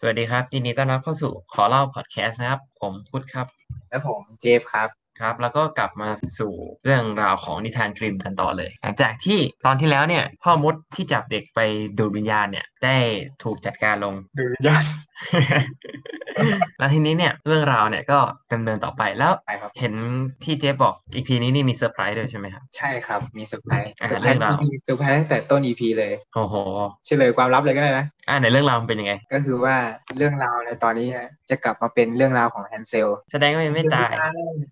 สวัสดีครับยินดีต้อนรับเข้าสู่ขอเล่าพอดแคสต์นะครับ ผมพุทธครับ และผมเจฟครับครับ แล้วก็กลับมาสู่เรื่องราวของนิทานกริมกันต่อเลย หลังจากที่ตอนที่แล้วเนี่ย พ่อมดที่จับเด็กไปดูดวิญญาณเนี่ย ได้ถูกจัดการลงดูดวิญญาณแล้วทีนี้เนี่ยเรื่องราวเนี่ยก็ดำเนินต่อไปแล้วไปครับเห็นที่เจฟบอก EP นี้นี่มีเซอร์ไพรส์ด้วยใช่ไหมครับใช่ครับมีเซอร์ไพรส์อ่าเซอร์ไพเรื่องราวเซอร์ไพรส์ตั้งแต่ต้น EP เลยโอ้โหเฉลยความลับเลยก็ได้นะ อ่าในเรื่องราวมันเป็นยังไง ก็คือว่าเรื่องราวในตอนนี้เนี่ยจะกลับมาเป็นเรื่องราวของแฮนเซล แสดงว่ายังไม่ตาย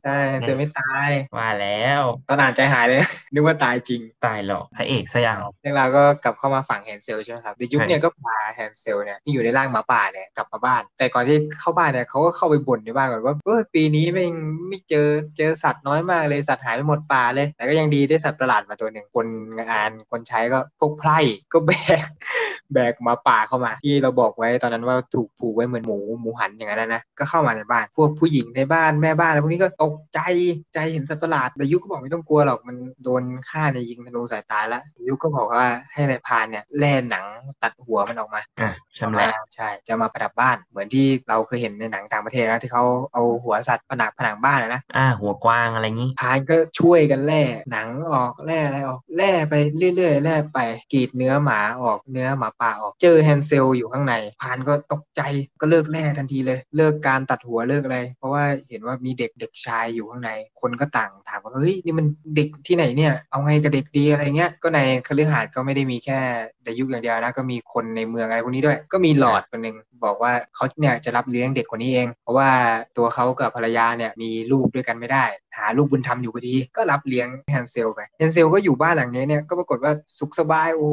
ใช่แฮนเซลไม่ตาย ว่าแล้วตอนอ่านใจหายเลย นึกว่าตายจริง ตายหรอกพระเอกซะยังเรื่องราวก็กลับเข้ามาฝั่งแฮนเซลใช่ไหมครับในยุคใช่เนี่ยก็พาแฮนเซลเนี่ยที่อยู่ในร่างหมาป่าเนี่ยกลับมาบ้าน แต่ก่อนที่เข้าบ้านเนี่ยเขาก็เข้าไปบ่นในบ้านก่อนว่าเออปีนี้ไม่ไม่เจอเจอสัตว์น้อยมากเลยสัตว์หายไปหมดป่าเลย แต่ก็ยังดีได้สัตว์ประหลาดมาตัวหนึ่งคนงานคนใช้ก็พวกไพร่ก็แบกแบกหมาป่าเข้ามา ที่เราบอกไว้ตอนนั้นว่าถูกผูกไว้เหมือนหมูหมูหันอย่างนั้นนะนะก็เข้ามาในบ้านพวกผู้หญิงในบ้านแม่บ้านอะไรพวกนี้ก็ตกใจใจเห็นสัตว์ประหลาดแต่ยุคก็บอกไม่ต้องกลัวหรอกมันโดนฆ่าในยิงธนูสายตายแล้วยุคก็บอกว่าให้นายพรานเนี่ยแล่หนังตัดหัวมันออกมาอะชำแหละใช่จะมาประดับบ้านเหมือนที่เราเคยเห็นในหนังต่างประเทศนะที่เขาเอาหัวสัตว์ผนังผนังบ้านอะนะอ่าหัวกว้างอะไรงี้พรานก็ช่วยกันแล่หนังออกแล่อะไรออกแล่ไปเรื่อยๆแล่ไปกรีดเนื้อหมาออกเนื้อหมาป่าออกเจอแฮนเซลอยู่ข้างในพานก็ตกใจก็เลิกแล่ทันทีเลย เลิกการตัดหัวเลิกอะไร เพราะว่าเห็นว่ามีเด็กเด็กชายอยู่ข้างใน คนก็ต่างถามว่าเฮ้ยนี่มันเด็กที่ไหนเนี่ยเอาไงกับเด็กดีอะไรเงี้ยก็ในคฤหาสน์ก็ไม่ได้มีแค่ในยุคอย่างเดียวนะก็มีคนในเมืองอะไรพวกนี้ด้วย ก็มีหลอดคนหนึ่งบอกว่าเขาเนี่ยจะรับเลี้ยงเด็กคนนี้เอง เพราะว่าตัวเขากับภรรยาเนี่ยมีลูกด้วยกันไม่ได้ หาลูกบุญธรรมอยู่พอดี ก็รับเลี้ยงแฮนเซลไปแฮนเซลก็อยู่บ้านหลังนี้เนี่ยก็ปรากฏว่าสุขสบายโอ้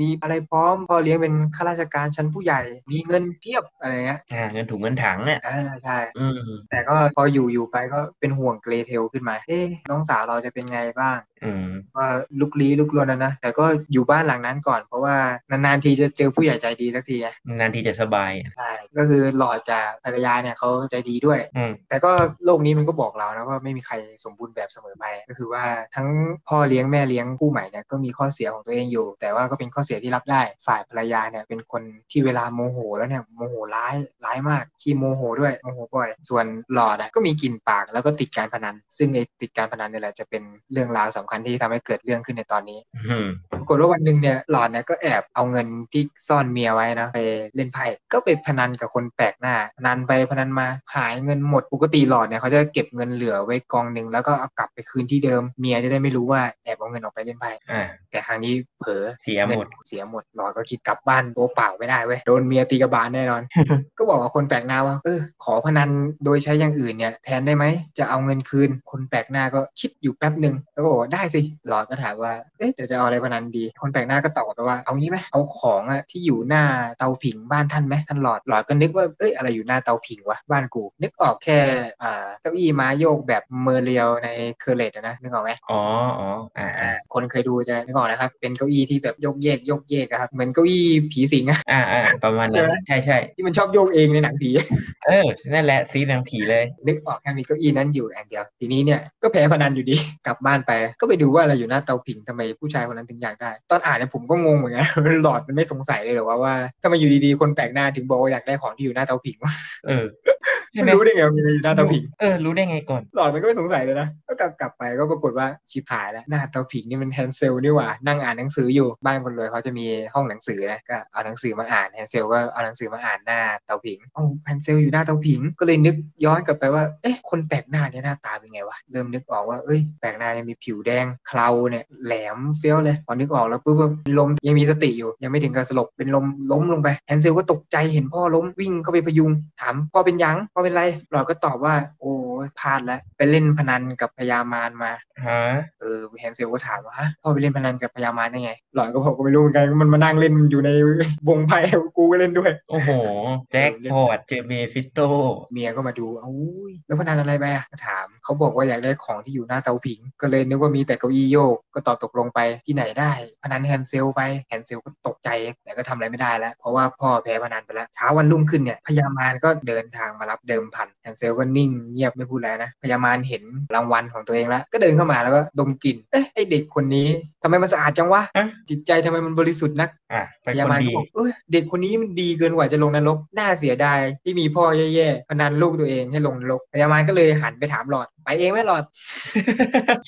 มีอะไรพร้อมพอเลี้ยงเป็นข้าราชการชั้นผู้ใหญ่ มีเงินเพียบอะไรเงี้ยอ่าเงินถุงเงินถังเนี่ยอ่าใช่อืมแต่ก็พออยู่อยู่ไปก็เป็นห่วงเกรเทลขึ้นมาเอ๊ะน้องสาวเราจะเป็นไงบ้าง อืมว่าลุกลี้ลุกลนนะนะ แต่ก็อยู่บ้านหลังนั้นก่อน เพราะว่านานๆทีจะเจอผู้ใหญ่ใจดีสักทีไงนานทีจะสบายใช่ก็คือหลอดจากภรรยาเนี่ยเขาใจดีด้วยอืมแต่ก็โลกนี้มันก็บอกเรานะว่าไม่มีใครสมบูรณ์แบบเสมอไป ก็คือว่าทั้งพ่อเลี้ยงแม่เลี้ยงคู่ใหม่เนี่ยก็มีข้อเสียของตัวเองอยู่ แต่ว่าก็เป็นข้อเสียที่รับได้ ฝ่ายภรรยาเนี่ยเป็นคนที่เวลาโมโหแล้วเนี่ยโมโหร้ายร้ายมากขี้โมโหด้วยโมโหบ่อย ส่วนหลอดอะก็มีกลิ่นปากแล้วก็ติดการพนัน ซึ่งไอ้ติดการพนันเนี่ยแหละจะเป็นเรื่องราวสำคัญที่ทำให้เกิดเรื่องขึ้นในตอนนี้อืมปรากฏว่าวันหนึ่งเนี่ยหลอดเนี่ยก็แอบเอาเงินที่ซ่อนเมียไว้นะไปเล่นไพ่ก็ไปพนันกับคนแปลกหน้าพนันไปพนันมาหายเงินหมดปกติหลอดเนี่ยเขาจะเก็บเงินเหลือไว้กองหนึ่งแล้วก็เอากลับไปคืนที่เดิมเมียจะได้ไม่รู้ว่าแอบเอาเงินออกไปเล่นไพ่อ่าแต่ครั้งนี้เผลอเสียหมดเงินเสียหมดหลอดก็คิดกลับบ้านตัวเปล่าไม่ได้เว้ยโดนเมียตีกระบาลแน่นอน ก็บอกกับคนแปลกหน้าว่าเออขอพนันโดยใช้อย่างอื่นเนี่ยแทนได้ไหมจะเอาเงินคืน คนแปลกหน้าก็คิดอยู่แป๊บหนึ่งแล้วก็บอกว่าได้สิหลอดก็ถามว่า เอ๊ะแต่จะเอาอะไรพนันดี คนแปลกหน้าก็ตอบไปว่า เอางี้ไหมเอาของอะที่อยู่หน้าเตาผิงบ้านท่านไหมท่านหลอด หลอดก็นึกว่า เอ้ยอะไรอยู่หน้าเตาผิงวะบ้านกู นึกออกแค่อ่าเก้าอี้ม้าโยกแบบเมอร์เรียวในเคอร์เลตอะนะนึกออกไหมอ๋ออ๋ออ่าอ่าคนเคยดูจะนึกออกนะครับ เป็นเก้าอี้ที่แบบโยกเยกโยกเยกอะครับ เหมือนเก้าอี้ผีสิงอะอ่าอ่าประมาณนั้นใช่ใช่ที่มันชอบโยกเองในหนังผีเออนั่นแหละซีหนังผีเลย นึกออกแค่มีเก้าอี้นั้นอยู่อันเดียวทีนี้เนี่ยก็แพ้พนันอยู่ดีกลับบ้านไปก็ไปไปดูว่าอะไรอยู่หน้าเตาผิงทำไมผู้ชายคนนั้นถึงอยากได้ ตอนอ่านเนี่ยผมก็งงเหมือนกันลอร์ดมันไม่สงสัยเลยหรอว่าว่าทำไมอยู่ดีๆคนแปลกหน้าถึงบอกว่าอยากได้ของที่อยู่หน้าเตาผิงวะเออ ไหมไม่รู้ได้ไงว่ามีอะไรอยู่หน้าเตาผิงเออรู้ได้ไงก่อนลอร์ดมันก็ไม่สงสัยเลยนะก็กลับกลับไปก็ปรากฏว่าชิบหายแล้วหน้าเตาผิงนี่มันแฮนเซลนี่หว่านั่งอ่านหนังสืออยู่บ้านคนรวยเขาจะมีห้องหนังสือนะก็เอาหนังสือมาอ่านแฮนเซลก็เอาหนังสือมาอ่านหน้าเตาผิงเอ้าแฮนเซลอยู่หน้าเตาผิง ก็เลยนึกย้อนกลับไปว่าเอ๊ะคนแปลกหน้าเนี่ยหน้าตาเป็นไงวะเริ่มนึกออกว่าเอ้ยแปลกหน้าเนี่ยมีผิวแดงเคราเนี่ยแหลมเฟี้ยวเลยพอนึกออกแล้วปุ๊บลมยังมีสติอยู่ยังไม่ถึงกับสลบเป็นลมล้มลงไปแฮนเซลก็ตกใจเห็นพ่อล้มวิ่งเข้าไปพยุงถามพ่อเป็นหยังพ่อเป็นไรหลอดก็ตอบว่า โอ้ยพลาดแล้วไปเล่นพนันกับพญามารมาฮะเออแฮนเซลก็ถามว่าฮะพ่อไปเล่นพนันกับพญามารได้ไงหลอดก็บอกก็ไม่รู้เหมือนกันมันมานั่งเล่นอยู่ในวงไพ่กูก็เล่นด้วย โอ้โห แจ็คพอตเจอเมฟิสโตเมียก็มาดูเอ้ยแล้วพนันอะไรไปอะก็ถามเขาบอกว่าอยากได้ของที่อยู่หน้าเตาผิง ก็เลยนึกว่ามีแต่เก้าอี้โยกก็ตอบตกลงไปที่ไหนได้ พนันแฮนเซลไปแฮนเซลก็ตกใจแต่ก็ทำอะไรไม่ได้แล้ว เพราะว่าพ่อแพ้พนันไปแล้วเช้าวันรุ่งขึ้นเนี่ยพญามารก็เดินทางมารับเดิมพันแฮนเซลก็นิ่งเงียบไม่พูดพูดแล้วนะพญามารเห็นรางวัลของตัวเองแล้วก็เดินเข้ามาแล้วก็ดมกลิ่นเอ๊ะไอเด็กคนนี้ทำไมมันสะอาดจังวะอะ จิตใจทำไมมันบริสุทธิ์นัก อะเป็นพยาคนบาลดี ก็บอกเอ้ยเด็กคนนี้มันดีเกินกว่าจะลงนรก น่าเสียดายที่มีพ่อแย่ๆพนันลูกตัวเองให้ลงนรกพยาบาลก็เลยหันไปถามหลอด ไปเองไหมหลอด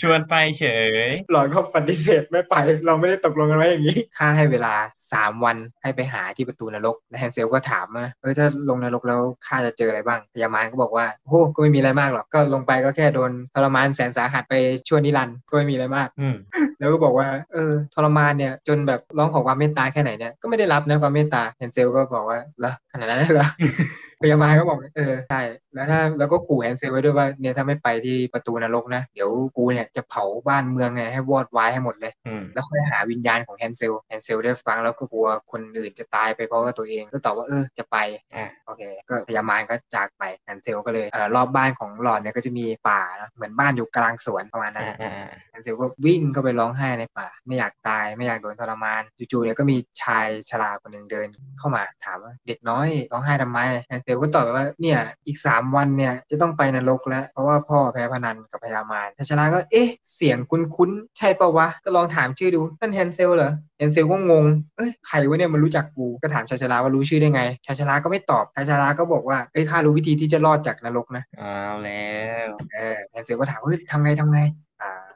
ชวนไปเฉย หลอดก็ปฏิเสธไม่ไป เราไม่ได้ตกลงกันไว้อย่างนี้ข้าให้เวลา 3 วันให้ไปหาที่ประตูนรก และแฮนเซลก็ถามว่าเออถ้าลงนรกแล้วข้าจะเจออะไรบ้างพยามารก็บอกว่าโอ้ก็ไม่มีอะไรมากหรอกก็ลงไปก็แค่โดนทรมานแสนสาหัสไปชั่วนิรันดร์ก็ไม่มีอะไรมากอืมแล้วก็บอกว่าเออทรมานเนี่ยจนแบบร้องขอความเมตตาแค่ไหนเนี่ยก็ไม่ได้รับนะความเมตตาแฮนเซลก็บอกว่าเหรอขนาดนั้นเลยเหรอ พญามารก็บอกเออใช่แล้วถ้าแล้วก็ขู่แฮนเซลไว้ด้วยว่าเนี่ยถ้าไม่ไปที่ประตูนรกนะ เดี๋ยวกูเนี่ยจะเผาบ้านเมืองไงให้วอดวายให้หมดเลยอืมแล้วค่อยหาวิญญาณของแฮนเซลแฮนเซลได้ฟังแล้วก็กลัวคนอื่นจะตายไปเพราะว่าตัวเองก็ตอบว่าเออจะไปอะโอเค ก็พญามารก็จากไปแฮนเซลก็เลยเอ่อรอบบ้านของลอร์ดเนี่ยก็จะมีป่านะเหมือนบ้านอยู่กลางสวนประมาณนั้นอ่าอ่าอ่าแฮนเซลก็วิ่งเข้าไปร้องไห้ในป่า ไม่อยากตายไม่อยากโดนทรมานจู่ๆเนี่ยก็มีชายชราคนหนึ่งเดินเข้ามาถามว่าเด็กน้อยร้องไห้ทำไมแฮนเซลก็ตอบไปว่าเนี่ยอีก 3 วันเนี่ยจะต้องไปนรกแล้ว เพราะว่าพ่อแพ้พนันกับพญามารชายชราก็เอ๊ะ เสียงคุ้นๆ ใช่ปะวะ ก็ลองถามชื่อดูนั่นแฮนเซลเหรอแฮนเซลก็งงเอ้ยใครวะเนี่ยมันรู้จักกูก็ถามชายชราว่ารู้ชื่อได้ไงชายชราก็ไม่ตอบชายชราก็บอกว่าเอ้ยข้ารู้วิธีที่จะรอดจากนรกนะเอาแล้วเออแฮนเซลก็ถามว่าเฮ้ยทำไงทำไงอ่า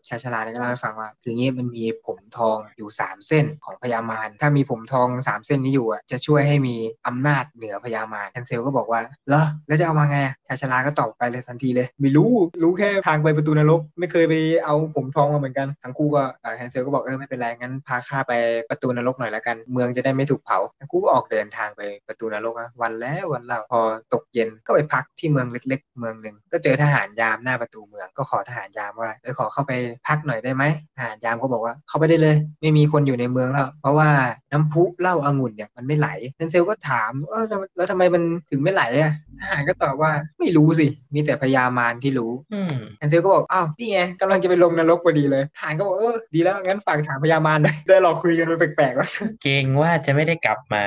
ชายชราเนี่ยก็เล่าให้ฟังว่าคืองี้มันมีผมทองอยู่สามเส้นของพญามารถ้ามีผมทองสามเส้นนี้อยู่อะจะช่วยให้มีอำนาจเหนือพญามารแอนเซลก็บอกว่าเหรอแล้วจะเอามาไงอะชายชราก็ตอบไปเลยทันทีเลย ไม่รู้รู้แค่ทางไปประตูนรก ไม่เคยไปเอาผมทองมาเหมือนกันทั้งคู่ก็แฮนเซลก็บอกเออไม่เป็นไรงั้นพาข้าไปประตูนรกหน่อยละกัน เมืองจะได้ไม่ถูกเผาทั้งคู่ก็ออกเดินทางไปประตูนรกวันแล้ววันเล่าพอตกเย็นก็ไปพักที่เมืองเล็ก ๆ เมืองหนึ่งก็เจอทหารยามหน้าประตูเมืองก็ขอทหารยามว่าเออขอเข้าไปพักหน่อยได้ไหมทหารยามก็บอกว่าเข้าไปได้เลย ไม่มีคนอยู่ในเมืองแล้ว เพราะว่าน้ำพุเหล้าองุ่นเนี่ยมันไม่ไหลแฮนเซลก็ถามเออแล้วแล้วทำไมมันถึงไม่ไหลอะทหารก็ตอบว่าไม่รู้สิ มีแต่พญามารที่รู้อืมแอนเซลก็บอกอ้าวนี่ไงกำลังจะไปลงนรกพอดีเลยทหารก็บอกเออดีแล้วงั้นฝากถามพญามารหน่อยได้หลอกคุยกันมันแปลกๆวะเกรงว่าจะไม่ได้กลับมา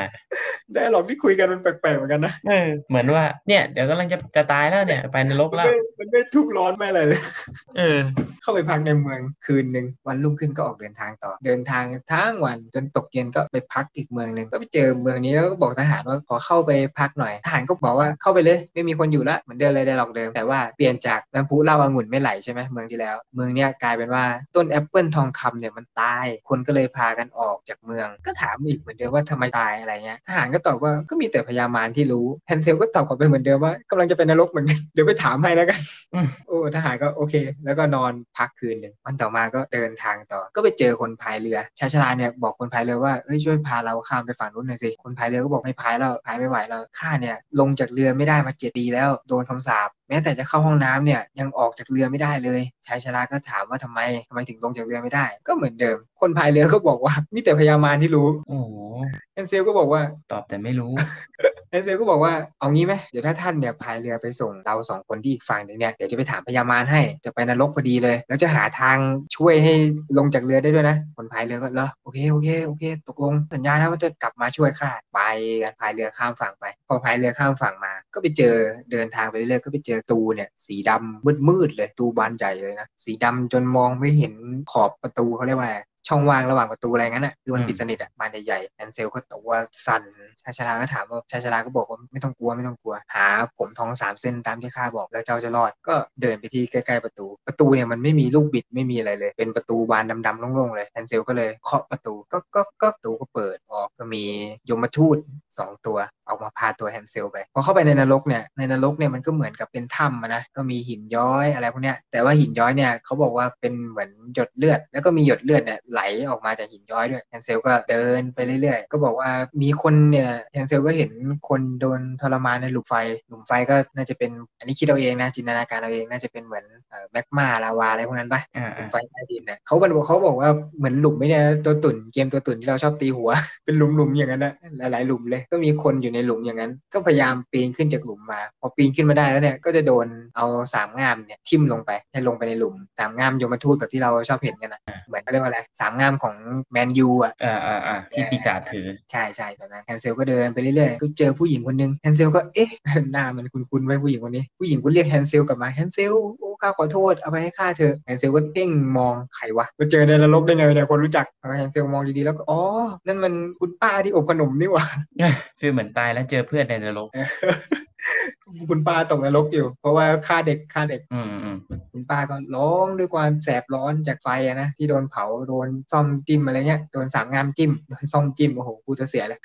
ได้หลอกที่คุยกันมันแปลกๆเหมือนกันนะเออเหมือนว่าเนี่ยเดี๋ยวกำลังจะจะตายแล้วเนี่ยไปนรกมันแล้วไม่มันไม่ทุกข์ร้อนไม่อะไรเลยเออ เข้าไปพักในเมืองคืนหนึ่งวันรุ่งขึ้นก็ออกเดินทางต่อ เดินทางทั้งวันจนตกเย็นก็ไปพักอีกเมืองหนึ่งก็ไปเจอเมืองนี้แล้วก็บอกทหารว่าขอเข้าไปพักหน่อยทหารก็บอกว่าเข้าไปเลยไม่มีคนอยู่ละเหมือนเดิมเลยได้หลอกเดิมแต่ว่าเปลี่ยนจากน้ำพุเหล้าองุ่นไม่ไหลใช่ไหมเมืองที่แล้ว เมืองเนี้ยกลายเป็นว่าต้นแอปเปิลทองคำเนี่ยมันตาย คนก็เลยพากันออกจากเมือง ก็ถามอีกเหมือนเดิมว่าทำไมตายอะไรเงี้ยทหารก็ตอบว่าก็มีแต่พญามารที่รู้แฮนเซลก็ตอบกลับไปเหมือนเดิมว่ากำลังจะไปนรกเหมือนกันเดี๋ยวไปถามให้แล้วกันอืมโอ้ทหารก็โอเค แล้วก็นอนพักคืนหนึ่งวันต่อมาก็เดินทางต่อ ก็ไปเจอคนพายเรือชายชราเนี่ยบอกคนพายเรือว่าเอ้ยช่วยพาเราข้ามไปฝั่งนู้นหน่อยสิคนพายเรือก็บอกไม่พายแล้วพายไม่ไหวแล้วข้าเนี่ยลงจากเรือไม่ได้มาเจ็ดปีแล้วโดนคำสาปแม้แต่จะเข้าห้องน้ำเนี่ยยังออกจากเรือไม่ได้เลยชายชราก็ถามว่าทำไมทำไมถึงลงจากเรือไม่ได้ ก็เหมือนเดิม คนพายเรือก็บอกว่ามีแต่พญามารที่รู้โอ้โหแอนเซลก็บอกว่าตอบแต่ไม่รู้ แอเซลก็บอกว่าเอางี้ไหมเดี๋ยวถ้าท่านเนี่ยพายเรือไปส่งเราสองคนที่อีกฝั่งหนึ่งเนี่ยเดี๋ยวจะไปถามพญามารให้จะไปนรกพอดีเลย แล้วจะหาทางช่วยให้ลงจากเรือได้ด้วยนะ คนพายเรือก็เหรอโอเคโอเคโอเค ตกลงสัญญานะว่าจะกลับมาช่วยข้าไปกันพายเรือข้ามฝั่งไป พอพายเรือข้ามฝั่งมา ก็ไปเจอเดินทางไปเรื่อยๆก็ไปเจอตูเนี่ยสีดำมืดๆเลยตูบานใหญ่เลยนะสีดำจนมองไม่เห็นขอบประตูเขาเรียกว่า ช่องว่างระหว่างประตูอะไรงั้นอะคือมันอืมปิดสนิทอะบานใหญ่ๆแอนเซลก็ตัวสั่นชายชราก็ถามว่าชายชราก็บอกว่าไม่ต้องกลัวไม่ต้องกลัว หาผมทองสามเส้นตามที่ข้าบอกแล้วเจ้าจะรอดก็เดินไปที่ใกล้ๆประตู ประตูเนี่ยมันไม่มีลูกบิดไม่มีอะไรเลย เป็นประตูบานดำๆโล่งๆเลยแอนเซลก็เลยเคาะประตูก็ก็ก็ประตูก็เปิดออกก็มียมทูตสองตัวออกมาพาตัวแฮนเซลไปพอเข้าไปในนรกเนี่ยในนรกเนี่ยมันก็เหมือนกับเป็นถ้ำอะนะก็มีหินย้อยอะไรพวกเนี้ยแต่ว่าหินย้อยเนี่ยเขาบอกว่าเป็นเหมือนหยดเลือด แล้วก็มีหยดเลือดเนี่ยไหลออกมาจากหินย้อยด้วยแฮนเซลก็เดินไปเรื่อยๆ ก็บอกว่ามีคนเนี่ยแฮนเซลก็เห็นคนโดนทรมานในหลุมไฟ หลุมไฟก็น่าจะเป็นอันนี้คิดเอาเองนะจินตนาการเอาเองน่าจะเป็นเหมือนเอ่อแมกมาลาวาอะไรพวกนั้นปะอ่าหลุอ่ามไฟใต้ดินนะเขาบอกเขาบอกว่าเหมือนหลุมไม่เนี่ยตัวตุ่นเกมตัวตุ่นที่เราชอบตีหัว เป็นหลุมๆอย่างนั้นนะหลายๆหลุมเลยก็มีคนอยู่ในหลุมอย่างนั้น ก็พยายามปีนขึ้นจากหลุมมา พอปีนขึ้นมาได้แล้วเนี่ยก็จะโดนเอาสามง่ามเนี่ยทิ่มลงไปให้ลงไปในหลุมสามง่ามยมทูตแบบที่เราชอบเห็นกันนะเหมือนเขาเรียกว่าอะไรสามง่ามของแมนยูอะอ่าอ่าอ่าที่ปีศาจถือ ใช่ใช่แบบนั้นแฮนเซลก็เดินไปเรื่อยๆก็เจอผู้หญิงคนหนึ่งแฮนเซลก็เอ๊ะหน้ามันคุ้นๆเว้ยผู้หญิงคนนี้ ผู้หญิงก็เรียกแฮนเซลกลับมาแฮนเซลโอ้ข้าขอโทษอภัยให้ข้าเถอะแฮนเซลก็เพ่งมองใครวะมาเจอในนรกได้ไงเนี่ยคนรู้จักแล้วแฮนเซลมองดีๆแล้วก็อ๋อ นั่นมันคุณป้าที่อบขนมนี่หว่า feel เหมือนตายแล้วเจอเพื่อนในนรก คุณป้าตกนรกอยู่ เพราะว่าฆ่าเด็กฆ่าเด็ก อืมอืมคุณป้าก็ร้องด้วยความแสบร้อนจากไฟอะนะที่โดนเผาโดนส้อมจิ้มอะไรเงี้ยโดนสามง่ามจิ้มโดนส้อมจิ้มโอ้โหกูจะเสียแล้ว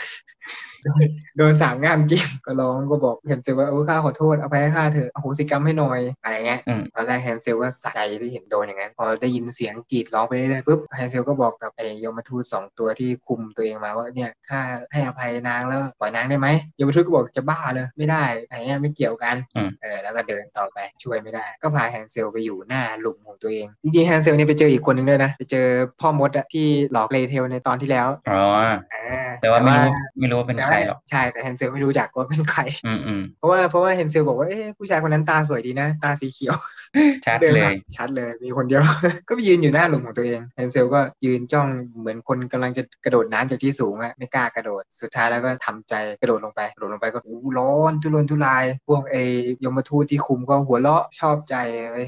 โดนโดนสามง่ามจิ้มก็ร้องก็บอกแฮนเซลว่าเออข้าขอโทษอภัยให้ข้าเถอะอโหสิกรรมให้หน่อยอะไรเงี้ยอืมตอนแรกแฮนเซลก็สะใจที่เห็นโดนอย่างนั้นพอได้ยินเสียงกรีดร้องไปเรื่อยๆปุ๊บแฮนเซลก็บอกกับไอ้ยมทูตสองตัวที่คุมตัวเองมาว่าเนี่ยข้าให้อภัยนางแล้วปล่อยนางได้ไหมยมทูตก็บอกจะบ้าเลยไม่ได้ไหนอะไม่เกี่ยวกันอืมเออแล้วก็เดินต่อไปช่วยไม่ได้ ก็พาแฮนเซลไปอยู่หน้าหลุมของตัวเองจริงๆแฮนเซลเนี่ยไปเจออีกคนหนึ่งด้วยนะไปเจอพ่อมดอะที่หลอกเกรเทลในตอนที่แล้วอ๋ออ่าแต่ว่าไม่รู้ไม่รู้ว่าเป็นใครหรอกใช่แต่แฮนเซลไม่รู้จักว่าเป็นใครอืมอืมเพราะว่าเพราะว่าแฮนเซลบอกว่าเอ๊ะผู้ชายคนนั้นตาสวยดีนะ ตาสีเขียวชัดดินเลมายชัดเลยมีคนเดียว ก็ไปยืนอยู่หน้าหลุมของตัวเองแฮนเซลก็ยืนจ้องเหมือนคนกำลังจะกระโดดน้ำจากที่สูงอะไม่กล้ากระโดด สุดท้ายแล้วก็ทำใจกระโดดลงไปกระโดดลงไปก็อู้ร้อนทุรนทุราย พวกไอ้ยมทูตที่คุมก็หัวเราะชอบใจ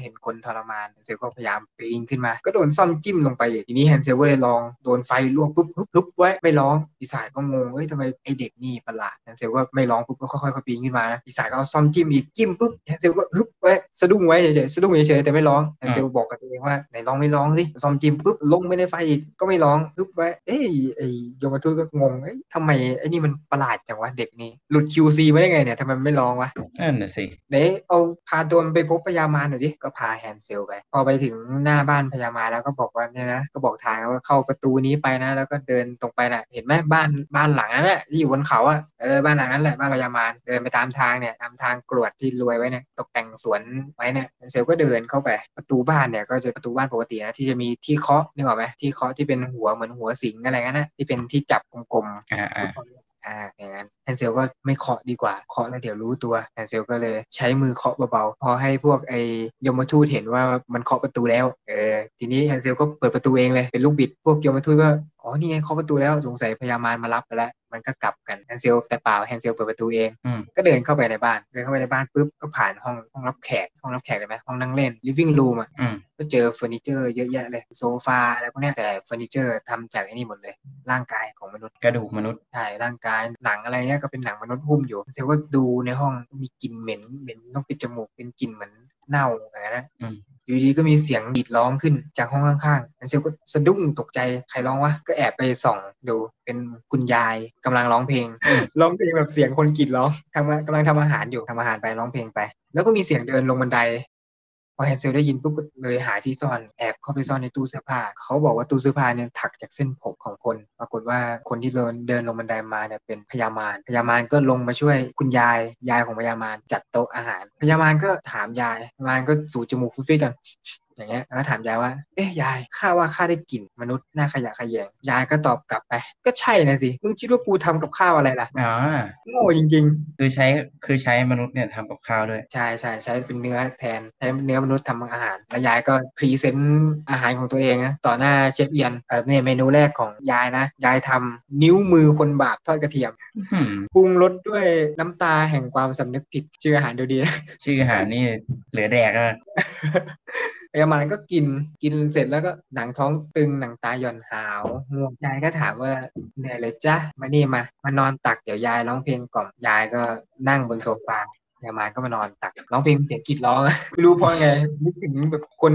เห็นคนทรมานแฮนเซลก็พยายามปีนขึ้นมา ก็โดนส้อมจิ้มลงไปอีกทีนี้แฮนเซลก็เลยลองโดนไฟลวกปุ๊บปุ๊บปุ๊บไว้ไม่ร้องปีศาจก็งงเฮ้ยทำไมไอ้เด็กนี่ประหลาดแฮนเซลก็ไม่ร้องปุ๊บก็ค่อยๆปีนขึ้นมานะปีศาจก็เอาส้อมจิ้มอีกจิ้มปุ๊บแฮนเซลก็ฮึบไว้สะดุ้งไว้เฉยๆสะดุ้งเฉยๆแต่ไม่ร้องแฮนเซลบอกกับตัวเองว่าไหนลองไม่ร้องสิส้อมจิ้มปุ๊บลงไปในไฟอีกก็ไม่ร้องฮึบไว้เอ้ยไอ้ยมทูตก็งงเอ้ยทำไมไอ้นี่มันประหลาดจังวะเด็กนี่หลุด QC มาได้ไงเนี่ยทำไมไม่ร้องวะนั่นน่ะสิเดี๋ยวเอาพาโดนไปพบพญามารหน่อยดิก็พาแฮนเซลไป พอไปถึงหน้าบ้านพญามารแล้วก็บอกว่าเนี่ยนะก็บอกทางว่าเข้าประตูนี้ไปนะ แล้วก็เดินตรงไปน่ะ เห็นไหมบ้านบ้านหลังนั้นแหละที่อยู่บนเขาอะเออบ้านหลังนั้นแหละบ้านพญามารเดินไปตามทางเนี่ยตามทางกรวดที่รวยไว้เนี่ยตกแต่งสวนไว้เนี่ยแฮนเซลก็เดินเข้าไปประตูบ้านเนี่ยก็จะประตูบ้านปกตินะที่จะมีที่เคาะนึกออกไหมที่เคาะที่เป็นหัวเหมือนหัวสิงอะไรเงี้ยนะที่เป็นที่จับกลมๆอ่าอ่าอ่าอย่างนั้นแฮนเซลก็ไม่เคาะดีกว่าเคาะแล้วเดี๋ยวรู้ตัวแฮนเซลก็เลยใช้มือเคาะเบาๆพอให้พวกไอ้ยมทูตเห็นว่ามันเคาะประตูแล้วเออทีนี้แฮนเซลก็เปิดประตูเองเลยเป็นลูกบิด พวกยมทูตก็ อ๋อนี่ไงเคาะประตูแล้วสงสัยพญามารมารับไปแล้ว มันก็กลับกันแฮนเซลแต่เปล่าแฮนเซลเปิดประตูเองอืมก็เดินเข้าไปในบ้านเดินเข้าไปในบ้านปุ๊บก็ผ่านห้องห้องรับแขกห้องรับแขกเลยไหมห้องนั่งเล่น living room อะอืมก็เจอเฟอร์นิเจอร์เยอะแยะเลยโซฟาอะไรพวกเนี้ยแต่เฟอร์นิเจอร์ทำจากไอ้นี่หมดเลย ร่างกายของมนุษย์กระดูกมนุษย์ใช่ร่างกายหนังอะไรเงี้ยก็เป็นหนังมนุษย์หุ้มอยู่เซลก็ดูในห้องมีกลิ่นเหม็นเหม็นต้องปิดจมูกเป็นกลิ่นเหมือนเน่าอะไรนะ อืมอยู่ดีก็มีเสียงดีดร้องขึ้นจากห้องข้างๆเซลก็สะดุ้งตกใจใครร้องวะก็แอบไปส่องดูเป็นคุณยายกำลังร้องเพลงร้องเพลงแบบเสียงคนกรีดร้องทำกำลังทำอาหารอยู่ทำอาหารไปร้องเพลงไป แล้วก็มีเสียงเดินลงบันได พอแฮนเซลได้ยินปุ๊บเลยหาที่ซ่อนแอบเข้าไปซ่อนในตู้เสื้อผ้า เขาบอกว่าตู้เสื้อผ้าเนี่ยถักจากเส้นผมของคน ปรากฏว่าคนที่เดินเดินลงบันไดมาเนี่ยเป็นพญามารพญามารก็ลงมาช่วยคุณยายยายของพญามารจัดโต๊ะอาหารพญามารก็ถามยายพญามารก็สูดจมูกฟุ้งๆกัน อย่างเงี้ยแล้วก็ถามยายว่า เอ๊ะยายข้าว่าข้าได้กลิ่นมนุษย์น่าขยะแขยงยายก็ตอบกลับไป ก็ใช่นะสิมึงคิดว่ากูทำกับข้าวอะไรล่ะอ๋อโง่จริง ๆ คือใช้คือใช้มนุษย์เนี่ยทำกับข้าวด้วยใช่ใช่ใช้เป็นเนื้อแทนใช้เนื้อมนุษย์ทำอาหาร แล้วยายก็ present อาหารของตัวเองนะต่อหน้าเชฟเอียนเออเนี่ยเมนูแรกของยายนะยายทำนิ้วมือคนบาปทอดกระเทียมอืมปรุงรสด้วยน้ำตาแห่งความสำนึกผิดชื่ออาหารดูดีนะชื่ออาหารนี่เหลือแดกแล้ว พยามันก็กินกินเสร็จแล้วก็หนังท้องตึงหนังตาหย่อนหาวง่วงยายก็ถามว่าเหนื่อยเลยจ้ะมานี่มามานอนตักเดี๋ยวยายร้องเพลงกล่อมยายก็นั่งบนโซฟาพยามันก็มานอนตักร้องเพลงเสียงกรีดร้องไม่รู้เพราะไงนึกถึงแบบคน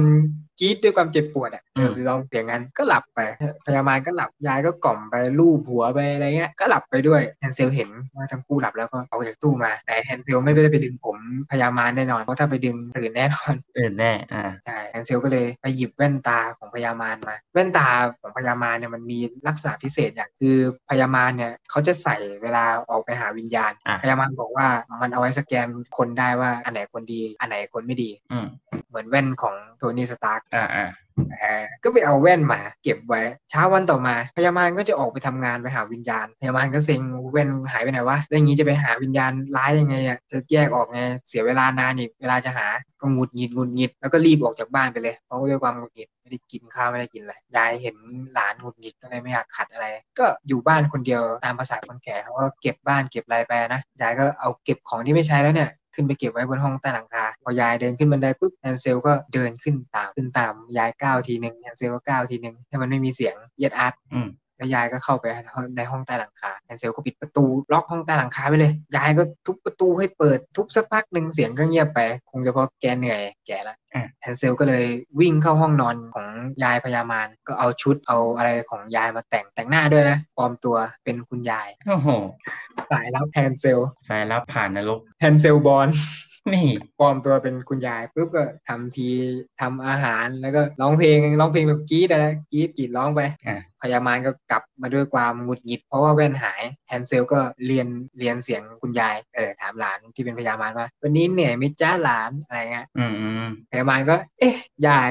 กรีดด้วยความเจ็บปวดอะเออร้องเสียงนั้นก็หลับไป พยามันก็หลับ ยายก็กล่อมไปลูบหัวไปอะไรเงี้ย ก็หลับไปด้วยแฮนเซลเห็นว่าทั้งคู่หลับแล้วก็ออกจากตู้มา แต่แฮนเซลไม่ได้ไปดึงผมพยามารแน่นอน เพราะถ้าไปดึงตื่นแน่นอนอื่นแน่ อ่า ใช่แอนเซลก็เลยไปหยิบแว่นตาของพญามารมา แว่นตาของพญามารเนี่ยมันมีลักษณะพิเศษอย่างคือพญามารเนี่ยเขาจะใส่เวลาออกไปหาวิญญาณอะพญามารบอกว่ามันเอาไว้สแกนคนได้ว่าอันไหนคนดี อันไหนคนไม่ดีอืมเหมือนแว่นของโทนี่สตาร์กอ่าอ่าก็ไปเอาแว่นมา เก็บไว้เช้าวันต่อมาพญามารก็จะออกไปทำงานไปหาวิญญาณพญามารก็เซ็งแว่นหายไปไหนวะแล้วอย่างนี้จะไปหาวิญญาณร้ายยังไงอะจะแยกออกไงเสียเวลานานอีกเวลาจะหาก็หงุดหงิดหงุดหงิดแล้วก็รีบออกจากบ้านไปเลยเพราะด้วยความหงุดหงิดไม่ได้กินข้าวไม่ได้กินอะไรยายเห็นหลานหงุดหงิดก็เลยไม่อยากขัดอะไร ก็อยู่บ้านคนเดียวตามประสาคนแก่เขาก็เก็บบ้านเก็บอะไรไปนะยายก็เอาเก็บของที่ไม่ใช้แล้วเนี่ย ขึ้นไปเก็บไว้บนห้องใต้หลังคา พอยายเดินขึ้นบันไดปุ๊บแฮนเซลก็เดินขึ้นตามขึ้นตามยายก้าวทีหนึ่งแฮนเซลก็ก้าวทีหนึ่งให้มันไม่มีเสียงเยียดอาร์ตอืม แล้วยายก็เข้าไปในห้องใต้หลังคาแฮนเซลก็ปิดประตูล็อกห้องใต้หลังคาไปเลย ยายก็ทุบประตูให้เปิดทุบสักพักหนึ่งเสียงก็เงียบไป คงจะเพราะแกเหนื่อยแก่แล้วอะแฮนเซลก็เลยวิ่งเข้าห้องนอนของยายพญามารก็เอาชุดเอาอะไรของยายมาแต่งแต่งหน้าด้วยนะปลอมตัวเป็นคุณยายโอ้โหสายลับแฮนเซลสายลับผ่านนรกแฮนเซลบอนด์นี่ปลอมตัวเป็นคุณยายปุ๊บก็ทำทีทำอาหารแล้วก็ร้องเพลงร้องเพลงแบบกรี๊ดอะนะกรี๊ดกรีดร้องไปอะ พยามารก็กลับมาด้วยความหงุดหงิด เพราะว่าแว่นหายแฮนเซลก็เรียนเรียนเสียงคุณยายเออถามหลานที่เป็นพยามารว่าวันนี้เหนื่อยไหมจ้าหลานอะไรเงี้ยอืมอืมพยามารก็ เอ๊ะยาย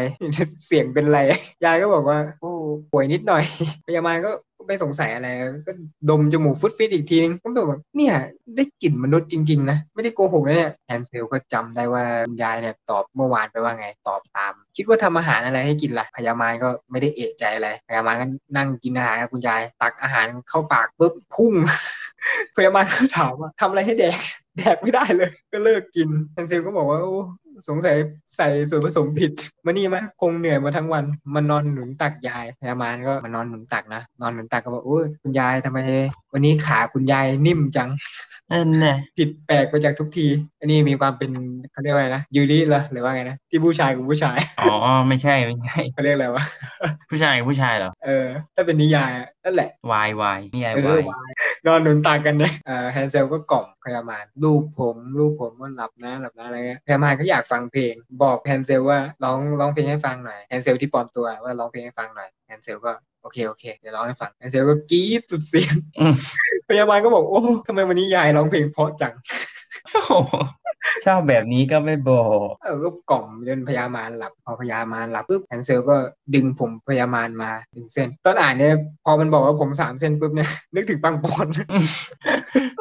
เสียงเป็นไรยายก็บอกว่าโอ้ป่วยนิดหน่อย พยามารก็ไม่สงสัยอะไรก็ดมจมูกฟุตฟิตอีกทีนึงก็แบบว่าเนี่ยได้กลิ่นมนุษย์จริง ๆ นะ ไม่ได้โกหกนะเนี่ยแฮนเซลก็จำได้ว่าคุณยายเนี่ยตอบเมื่อวานไปว่าไงตอบตาม คิดว่าทำอาหารอะไรให้กินล่ะพยามารก็ไม่ได้เอะใจอะไรพยามารก็นั่งกินอาหารกับคุณยาย ตักอาหารเข้าปากปุ๊บพุ่งพยามาลก็ถามว่าทำอะไรให้แดกแดกไม่ได้เลย ก็เลิกกินทันเซลก็บอกว่าโอ้สงสัยใส่ส่วนผสมผิดมานี่มะคงเหนื่อยมาทั้งวันมานอนหนุนตักยายพยามาลก็มานอนหนุนตักนะนอนหนุนตักก็บอกโอ้คุณยายทำไมวันนี้ขาคุณยายนิ่มจัง นั่นแน่ผิดแปลกไปจากทุกที อันนี้มีความเป็นเขาเรียกว่าอะไรนะยูริเหรอหรือว่าไงนะที่ผู้ชายกับผู้ชายอ๋อไม่ใช่ไม่ใช่เขาเรียกอะไรวะผู้ชายกับผู้ชายเหรอเออ ถ้าเป็นนิยายอะนั่นแหละวายวายนี่ไงเออวายนอนหนุนตักกันเนี่ยเอ่อแฮนเซลก็กล่อมพญามารลูบผมลูบผมก็หลับนะหลับนะอะไรเงี้ยพญามารก็อยากฟังเพลง บอกแฮนเซลว่าร้องร้องเพลงให้ฟังหน่อยแฮนเซลที่ปลอมตัวว่าร้องเพลงให้ฟังหน่อยแฮนเซลก็โอเคโอเคเดี๋ยวร้องให้ฟังแฮนเซลก็กรี๊ดสุดเสียงอืม พญามารก็บอก โอ้ทำไมวันนี้ยายร้องเพลงเพราะจังโอ้โหชอบแบบนี้ก็ไม่บอกเออก็กล่อมจนพญามารหลับ พอพญามารหลับปุ๊บแฮนเซลก็ดึงผมพญามารมาหนึ่งเส้น ตอนอ่านเนี่ยพอมันบอกว่าผมสามเส้นปุ๊บเนี่ยนึกถึงปังปอนอืม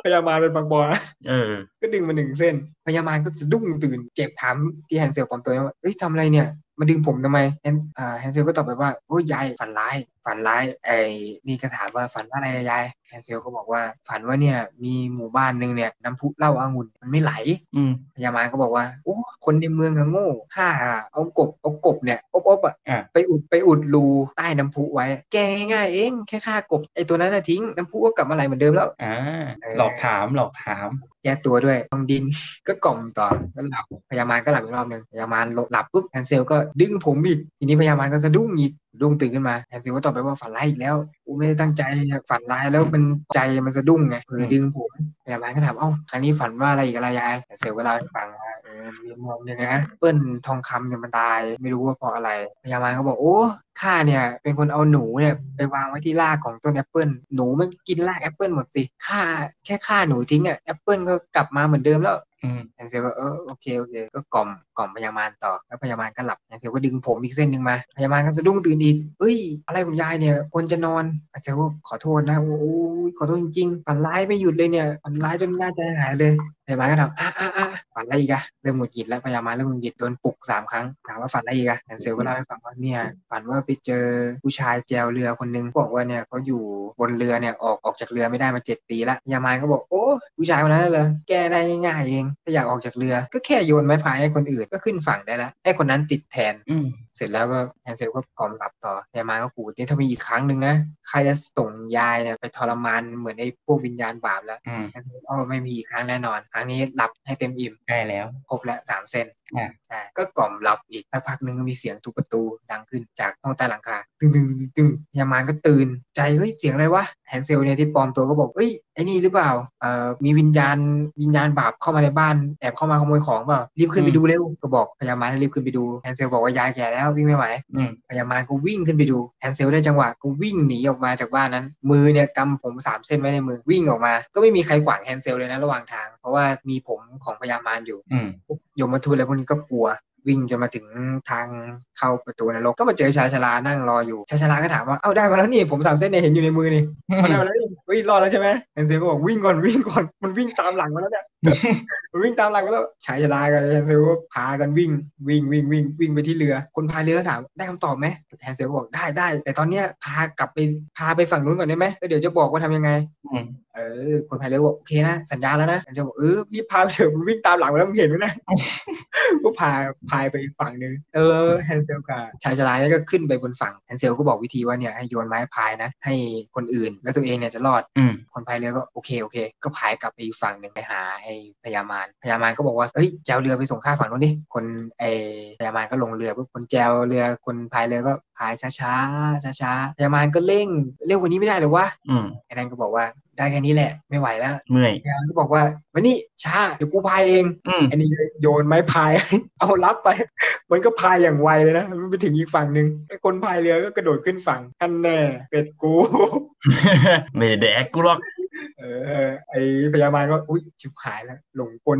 พญามารเป็นปังปอนเออ ก็ดึงมาหนึ่งเส้น พญามารก็สะดุ้งตื่น เจ็บถามที่แฮนเซลปลอมตัวว่าเอ้ยทำอะไรเนี่ยมาดึงผมทำไมแฮนอ่าแฮนเซลก็ตอบไปว่าโอ้ยยายฝันร้าย ฝันร้ายไอ้นี่ก็ถามว่าฝันว่าอะไรอะยาย แฮนเซลก็บอกว่าฝันว่าเนี่ยมีหมู่บ้านหนึ่งเนี่ยน้ำพุเหล้าอางุ่นมันไม่ไหลอืมพยามารก็บอกว่าโอ้คนในเมืองอะโง่ข้าเอากบเอากบเนี่ยอบอบๆอะอะไปอุดไปอุดรูใต้น้ำพุไว้ แกง่ายๆเองแค่ฆ่ากบไอตัวนั้นน่ะทิ้งน้ำพุก็กลับมาไหลเหมือนเดิมแล้วอ่าเออหลอกถามหลอกถาม แก้ตัวด้วยต้องดินก็กล่อมต่อก็หลับพยามารก็หลับอีกรอบหนึ่งพยามารหลับปุ๊บแอนเซลก็ดึงผมอีกทีนี้พยามารก็สะดุ้งอีกดุ้งตื่นขึ้นมาแอนเซลก็ตอบไปว่าฝันร้ายอีกแล้ว กูไม่ได้ตั้งใจฝันร้ายแล้วมันใจมันสะดุ้งไงเผลอดึงผมพญามารก็ถามเอ้าครั้งนี้ฝันว่าอะไรอีกอะไรยายแฮนเซลก็เล่าให้ฟังเออมีเมืองเนี่ยนะแอปเปิลทองคำเนี่ยมันตายไม่รู้ว่าเพราะอะไรพญามารก็บอกโอ้ข้าเนี่ยเป็นคนเอาหนูเนี่ยไปวางไว้ที่รากของต้นแอปเปิลหนูมันกินรากแอปเปิลหมดสิข้าแค่ฆ่าหนูทิ้งอะแอปเปิลก็กลับมาเหมือนเดิมแล้ว อืมแฮนเซลก็เออโอเคโอเค ก็กล่อมกล่อมพญามารต่อแล้วพญามารก็หลับแฮนเซลก็ดึงผมอีกเส้นหนึ่งมาพญามารก็สะดุ้งตื่นอีกเฮ้ย อะไรของยายเนี่ยคนจะนอนแฮนเซลก็ขอโทษนะโอ้ยขอโทษจริงๆฝันร้ายไม่หยุดเลยเนี่ยฝันร้ายจนน่าใจหายเลยพญามารก็ถามอะอะอะ ฝันอะไรอีกอะเริ่มหงุดหงิดแล้วพญามารเริ่มหงุดหงิดโดนปลุกสามครั้งถามว่าฝันอะไรอีกอะแฮนเซลก็เล่าให้ฟังว่าเนี่ยฝันว่าไปเจอผู้ชายแจวเรือคนหนึ่งบอกว่าเนี่ยเขาอยู่บนเรือเนี่ยออกออกจากเรือไม่ได้มาเจ็ดปีละพญามารก็บอกโอ้ผู้ชายคนนั้นน่ะเหรอแก้ได้ง่ายๆเองถ้าอยากออกจากเรือ ก็แค่โยนไม้พายให้คนอื่นก็ขึ้นฝั่งได้แล้วให้คนนั้นติดแทนอืมเส ร็จแล้วก็แฮนเซลก็กล่อมหลับต่อพญามารก็ขู่นี่ถ้ามีอีกครั้งหนึ่งนะข้าจะส่งยายเนี่ยไปทรมานเหมือนไอ้พวกวิญญาณบาปแล้วอืมแฮนเซลอ๋อไม่มีอีกครั้งแน่นอน ครั้งนี้หลับให้เต็มอิ่ม ได้แล้ว ครบแล้วสามเส้น อะใช่ก็กล่อมหลับอีกสักพักหนึ่งก็มีเสียงทุบประตูดังขึ้นจากห้องใต้หลังคา ตึงตึงตึงตึงพญามารก็ตื่น ใจเฮ้ยเสียงอะไรวะแฮนเซลเนี่ยที่ปลอมตัวก็บอกเอ้ยไอ้นี่หรือเปล่าเอ่อมีวิญญาณวิญญาณบาปเข้ามาในบ้านแอบเข้ามาขโมยของเปล่ารีบขึ้นไปดูเร็วก็บอกพญามารให้รีบขึ้นไปดูแฮนเซลบอกว่ายายแก่แล้ววิ่งไม่ไหวอืมพยามารก็วิ่งขึ้นไปดูแฮนเซลได้จังหวะก็วิ่งหนีออกมาจากบ้านนั้น มือเนี่ยกำผมสามเส้นไว้ในมือวิ่งออกมา ก็ไม่มีใครขวางแฮนเซลเลยนะระหว่างทางเพราะว่ามีผมของพยามารอยู่อืมยมทูตอะไรพวกนี้ก็กลัว วิ่งจะมาถึงทางเข้าประตูนรกก็มาเจอชายชรานั่งรออยู่ชายชราก็ถามว่าเอ้าได้มาแล้วนี่ผมสามเส้นเนี่ยเห็นอยู่ในมือนี่มาได้มาแล้วนี่เฮ้ยรอดแล้วใช่ไหมแอนเซลก็บอกวิ่งก่อนวิ่งก่อนมันวิ่งตามหลังมาแล้วเนี่ยมันวิ่งตามหลังมาแล้วชายชรากับแอนเซลก็พากันวิ่งวิ่งวิ่งวิ่งวิ่งไปที่เรือ คนพายเรือก็ถามได้คำตอบไหมแฮนเซลก็บอกได้ได้แต่ตอนเนี้ยพากลับไปพาไปฝั่งนู้นก่อนได้ไหมแล้วเดี๋ยวจะบอกว่าทำยังไงอืม เออคนพายเรือบอกโอเคนะสัญญาแล้วนะแฮนเซลบอกเออรีบพาไปเถอะมันวิ่งตามหลังมาแล้วมึงเห็นไหมนะก็พาพายไปอีกฝั่งหนึ่งเออแฮนเซลกับชายชราเนี่ยก็ขึ้นไปบนฝั่งแฮนเซลก็บอกวิธีว่าเนี่ยให้โยนไม้พายนะ ให้คนอื่นแล้วตัวเองเนี่ยจะรอดอืมคนพายเรือก็โอเคโอเค ก็พายกลับไปอีกฝั่งหนึ่งไปหาไอ้พญามารพญามารก็บอกว่าเอ้ยแจวเรือไปส่งข้าฝั่งนู้นดิคนไอ้พญามารก็ลงเรือปุ๊บคนแจวเรือคนพายเรือก็พายช้าช้าช้าช้าๆพญามารก็เร่งเร็วกว่านี้ไม่ได้เหรือวะอืมไอ้นั่นก็บอกว่า ได้แค่นี้แหละ ไม่ไหวแล้วเมื่อยพญามารก็บอกว่าวันนี้ช้าเดี๋ยวกูพายเองอืมอันนี้โยนไม้พาย เอารับไป มันก็พายอย่างไวเลยนะมันไปถึงอีกฝั่งหนึ่งไอ้คนพายเรือก็กระโดดขึ้นฝั่งท่านแน่เป็ดกูไม่ได้แดกกูหรอกเออไอ้พญามารก็อุ้ยชิบหายแล้ว หลงกล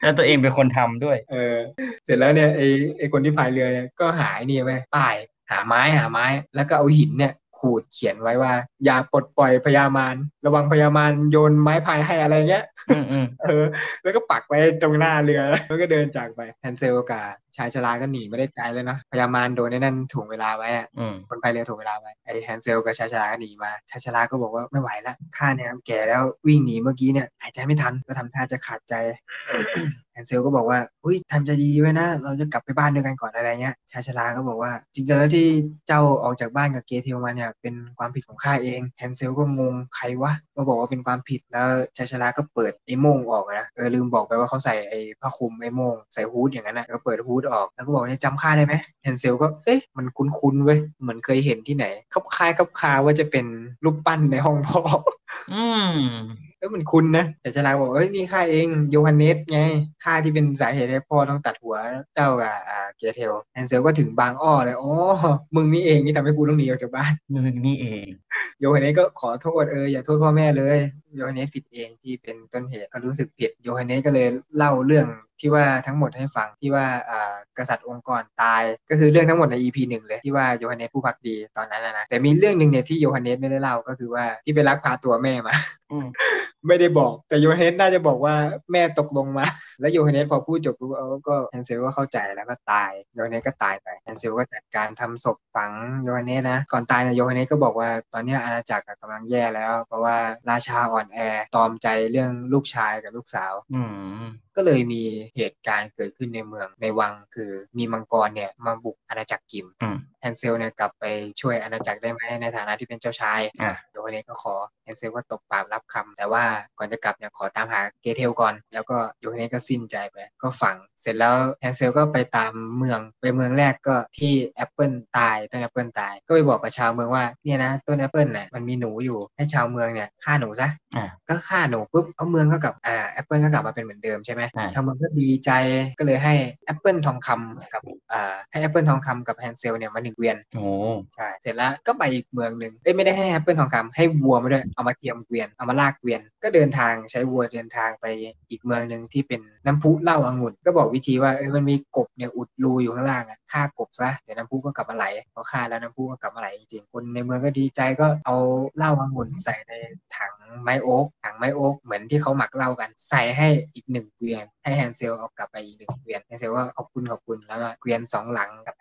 แล้วตัวเองเป็นคนทำด้วย เออ เสร็จแล้วเนี่ยไอ้ไอ้คนที่พายเรือเนี่ยก็หายนี่ไปป้ายหาไม้หาไม้ แล้วก็เอาหินเนี่ย ขูดเขียนไว้ว่า อย่าปลดปล่อยพญามารระวังพญามารโยนไม้พายให้อะไรเงี้ยอืมอืมเออ แล้วก็ปักไว้ตรงหน้าเรือ แล้วก็เดินจากไปแฮนเซลกับชายชราก็หนีไม่ได้ไกลเลยนะพญามารโดนไอ้นั่นถ่วงเวลาไว้อะอืมคนพายเรือถ่วงเวลาไว้ไอ้แฮนเซลกับชายชราก็หนีมาชายชราก็บอกว่าไม่ไหวละข้าเนี่ยแก่แล้ววิ่งหนีเมื่อกี้เนี่ยหายใจไม่ทันก็ทำท่าจะขาดใจแฮนเซลก็บอกว่าอุ้ยทำใจดีไว้นะ เราจะกลับไปบ้านด้วยกันก่อนอะไรเงี้ย ชายชราก็บอกว่า จริงๆแล้วที่เจ้าออกจากบ้านกับเกรเทลมาเนี่ย เป็นความผิดของข้าเองแฮนเซลก็งงใครวะ ก็บอกว่าเป็นความผิด แล้วชายชราก็เปิดไอ้โม่งออกอะนะ เออลืมบอกไปว่าเขาใส่ไอ้ผ้าคลุมไอ้โม่งใส่ hood อย่างนั้นนะก็เปิด hood ออก แล้วก็บอกเนี่ยจำข้าได้ไหมแฮนเซลก็เอ๊ะมันคุ้นๆเว้ยเหมือนเคยเห็นที่ไหนคลับคล้ายคลับคลาว่าจะเป็นรูปปั้นในห้องพ่ออืมเอ้ยมันคุ้นนะ แต่ชายชราบอกเอ้ยนี่ข้าเองโยฮันเนสไงข้าที่เป็นสาเหตุให้พ่อต้องตัดหัวเจ้ากับอ่าเกรเทลแฮนเซลก็ถึงบางอ้อเลยอ๋อมึงนี่เองที่ทำให้กูต้องหนีออกจากบ้านมึงนี่เอง โยฮันเนสก็ขอโทษเอออย่าโทษพ่อแม่เลย โยฮันเนสผิดเองที่เป็นต้นเหตุก็รู้สึกผิดโยฮันเนสก็เลยเล่าเรื่อง ที่ว่าทั้งหมดให้ฟังที่ว่าอ่ากษัตริย์องค์ก่อนตาย ก็คือเรื่องทั้งหมดใน EP หนึ่งเลยที่ว่าโยฮันเนสผู้ภักดีตอนนั้นนะนะแต่มีเรื่องหนึ่งเนี่ยที่โยฮันเนสไม่ได้เล่าก็คือว่าที่ไปลักพาตัวแม่มาอืมไม่ได้บอกแต่โยฮันเนสน่าจะบอกว่าแม่ตกลงมา แล้วโยฮันเนสพอพูดจบปุ๊บเออก็แฮนเซลก็เข้าใจแล้วก็ตายโยฮันเนสก็ตายไปแฮนเซลก็จัดการทำศพฝังโยฮันเนสนะก่อนตายเนี่ยโยฮันเนสก็บอกว่าตอนเนี้ยอาณาจักรอะกำลังแย่แล้ว เพราะว่าราชาอ่อนแอตอมใจเรื่องลูกชายกับลูกสาว อืมก็เลยมีเหตุการณ์เกิดขึ้นในเมืองในวังคือมีมังกรเนี่ยมาบุกอาณาจักรกริมม์อืมแฮนเซลเนี่ยกลับไปช่วยอาณาจักรได้ไหมในฐานะที่เป็นเจ้าชายอะโดยนี้ก็ขอแฮนเซลก็ตกปากรับคำแต่ว่าก่อนจะกลับเนี่ยขอตามหาเกรเทลก่อน แล้วก็โยฮันเนสก็สิ้นใจไป ก็ฝัง เสร็จแล้วแฮนเซลก็ไปตามเมืองไปเมืองแรกก็ที่แอปเปิลตายต้นแอปเปิลตาย ก็ไปบอกกับชาวเมืองว่าเนี่ยนะต้นแอปเปิลน่ะมันมีหนูอยู่ให้ชาวเมืองเนี่ยฆ่าหนูซะอะก็ฆ่าหนูปุ๊บเอาเมืองก็กลับอ่าแอปเปิลก็กลับมาเป็นเหมือนเดิมใช่ไหมอ่าชาวเมืองก็ดีใจก็เลยให้แอปเปิลทองคำกับอ่าให้แอปเปิลทองคำกับแฮนเซลเนี่ยมาหนึ่งเกวียนโอ้ใช่เสร็จแล้วก็ไปอีกเมืองหนึ่งเอ้ยไม่ได้ให้แอปเปิลทองคำให้วัวมาด้วยเอามาเทียมเกวียนเอามาลากเกวียน ก็เดินทางใช้วัวเดินทางไปอีกเมืองหนึ่งที่เป็นน้ำพุเหล้าองุ่นก็บอกวิธีว่ามันมีกบเนี่ยอุดรูอยู่ข้างล่างอะฆ่ากบซะเดี๋ยวน้ำพุก็กลับมาไหลพอฆ่าแล้วน้ำพุก็กลับมาไหลจริงๆคนในเมืองก็ดีใจก็เอาเหล้าองุ่นใส่ในถังไม้โอ๊กถังไม้โอ๊กเหมือนที่เขาหมักเหล้ากัน ใส่ให้อีกหนึ่งเกวียน ให้แฮนเซลเอากลับไปอีกหนึ่งเกวียนแฮนเซลก็ขอบคุณขอบคุณแล้วก็เกวียนสองหลังกับ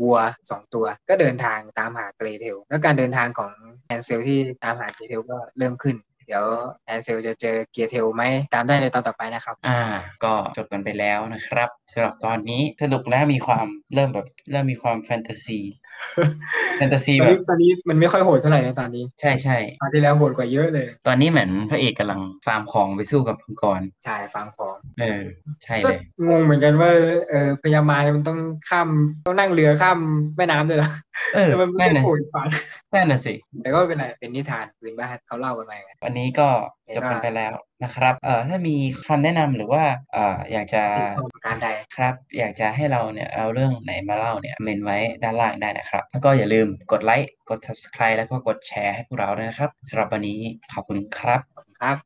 วัวสองตัว ก็เดินทางตามหาเกรเทลแล้วการเดินทางของแฮนเซลที่ตามหาเกรเทลก็เริ่มขึ้น เดี๋ยวแฮนเซลจะเจอเกรเทลไหมตามได้ในตอนต่อไปนะครับ อ่า ก็จบกันไปแล้วนะครับสำหรับตอนนี้สนุกแล้วมีความเริ่มแบบเริ่มมีความแฟนตาซีแฟนตาซีตอนนี้แบบตอนนี้มันไม่ค่อยโหดเท่าไหร่นะตอนนี้ ใช่ใช่ตอนที่แล้วโหดกว่าเยอะเลย ตอนนี้เหมือนพระเอกกำลังฟาร์มของไปสู้กับมังกรใช่ฟังของเออใช่ก็เลยงงเหมือนกันว่าเออพญามารเนี่ยมันต้องข้ามต้องนั่งเรือข้ามแม่น้ำด้วยเหรอเออแล้วมันไม่นั่นได้น่ะโหดฝันนั่นน่ะสิแต่ก็ไม่เป็นไรเป็นนิทานพื้นบ้านเขาเล่ากันมาอย่างนั้นวันนี้ก็จบกันไปแล้วนะครับ เอ่อถ้ามีคำแนะนำหรือว่า เอ่ออยากจะประการใดครับ อยากจะให้เราเนี่ยเอาเรื่องไหนมาเล่าเนี่ยเมนไว้ด้านล่างได้นะครับ แล้วก็อย่าลืมกดไลค์กด subscribe แล้วก็กดแชร์ให้พวกเราด้วยนะครับสำหรับวันนี้ขอบคุณครับครับ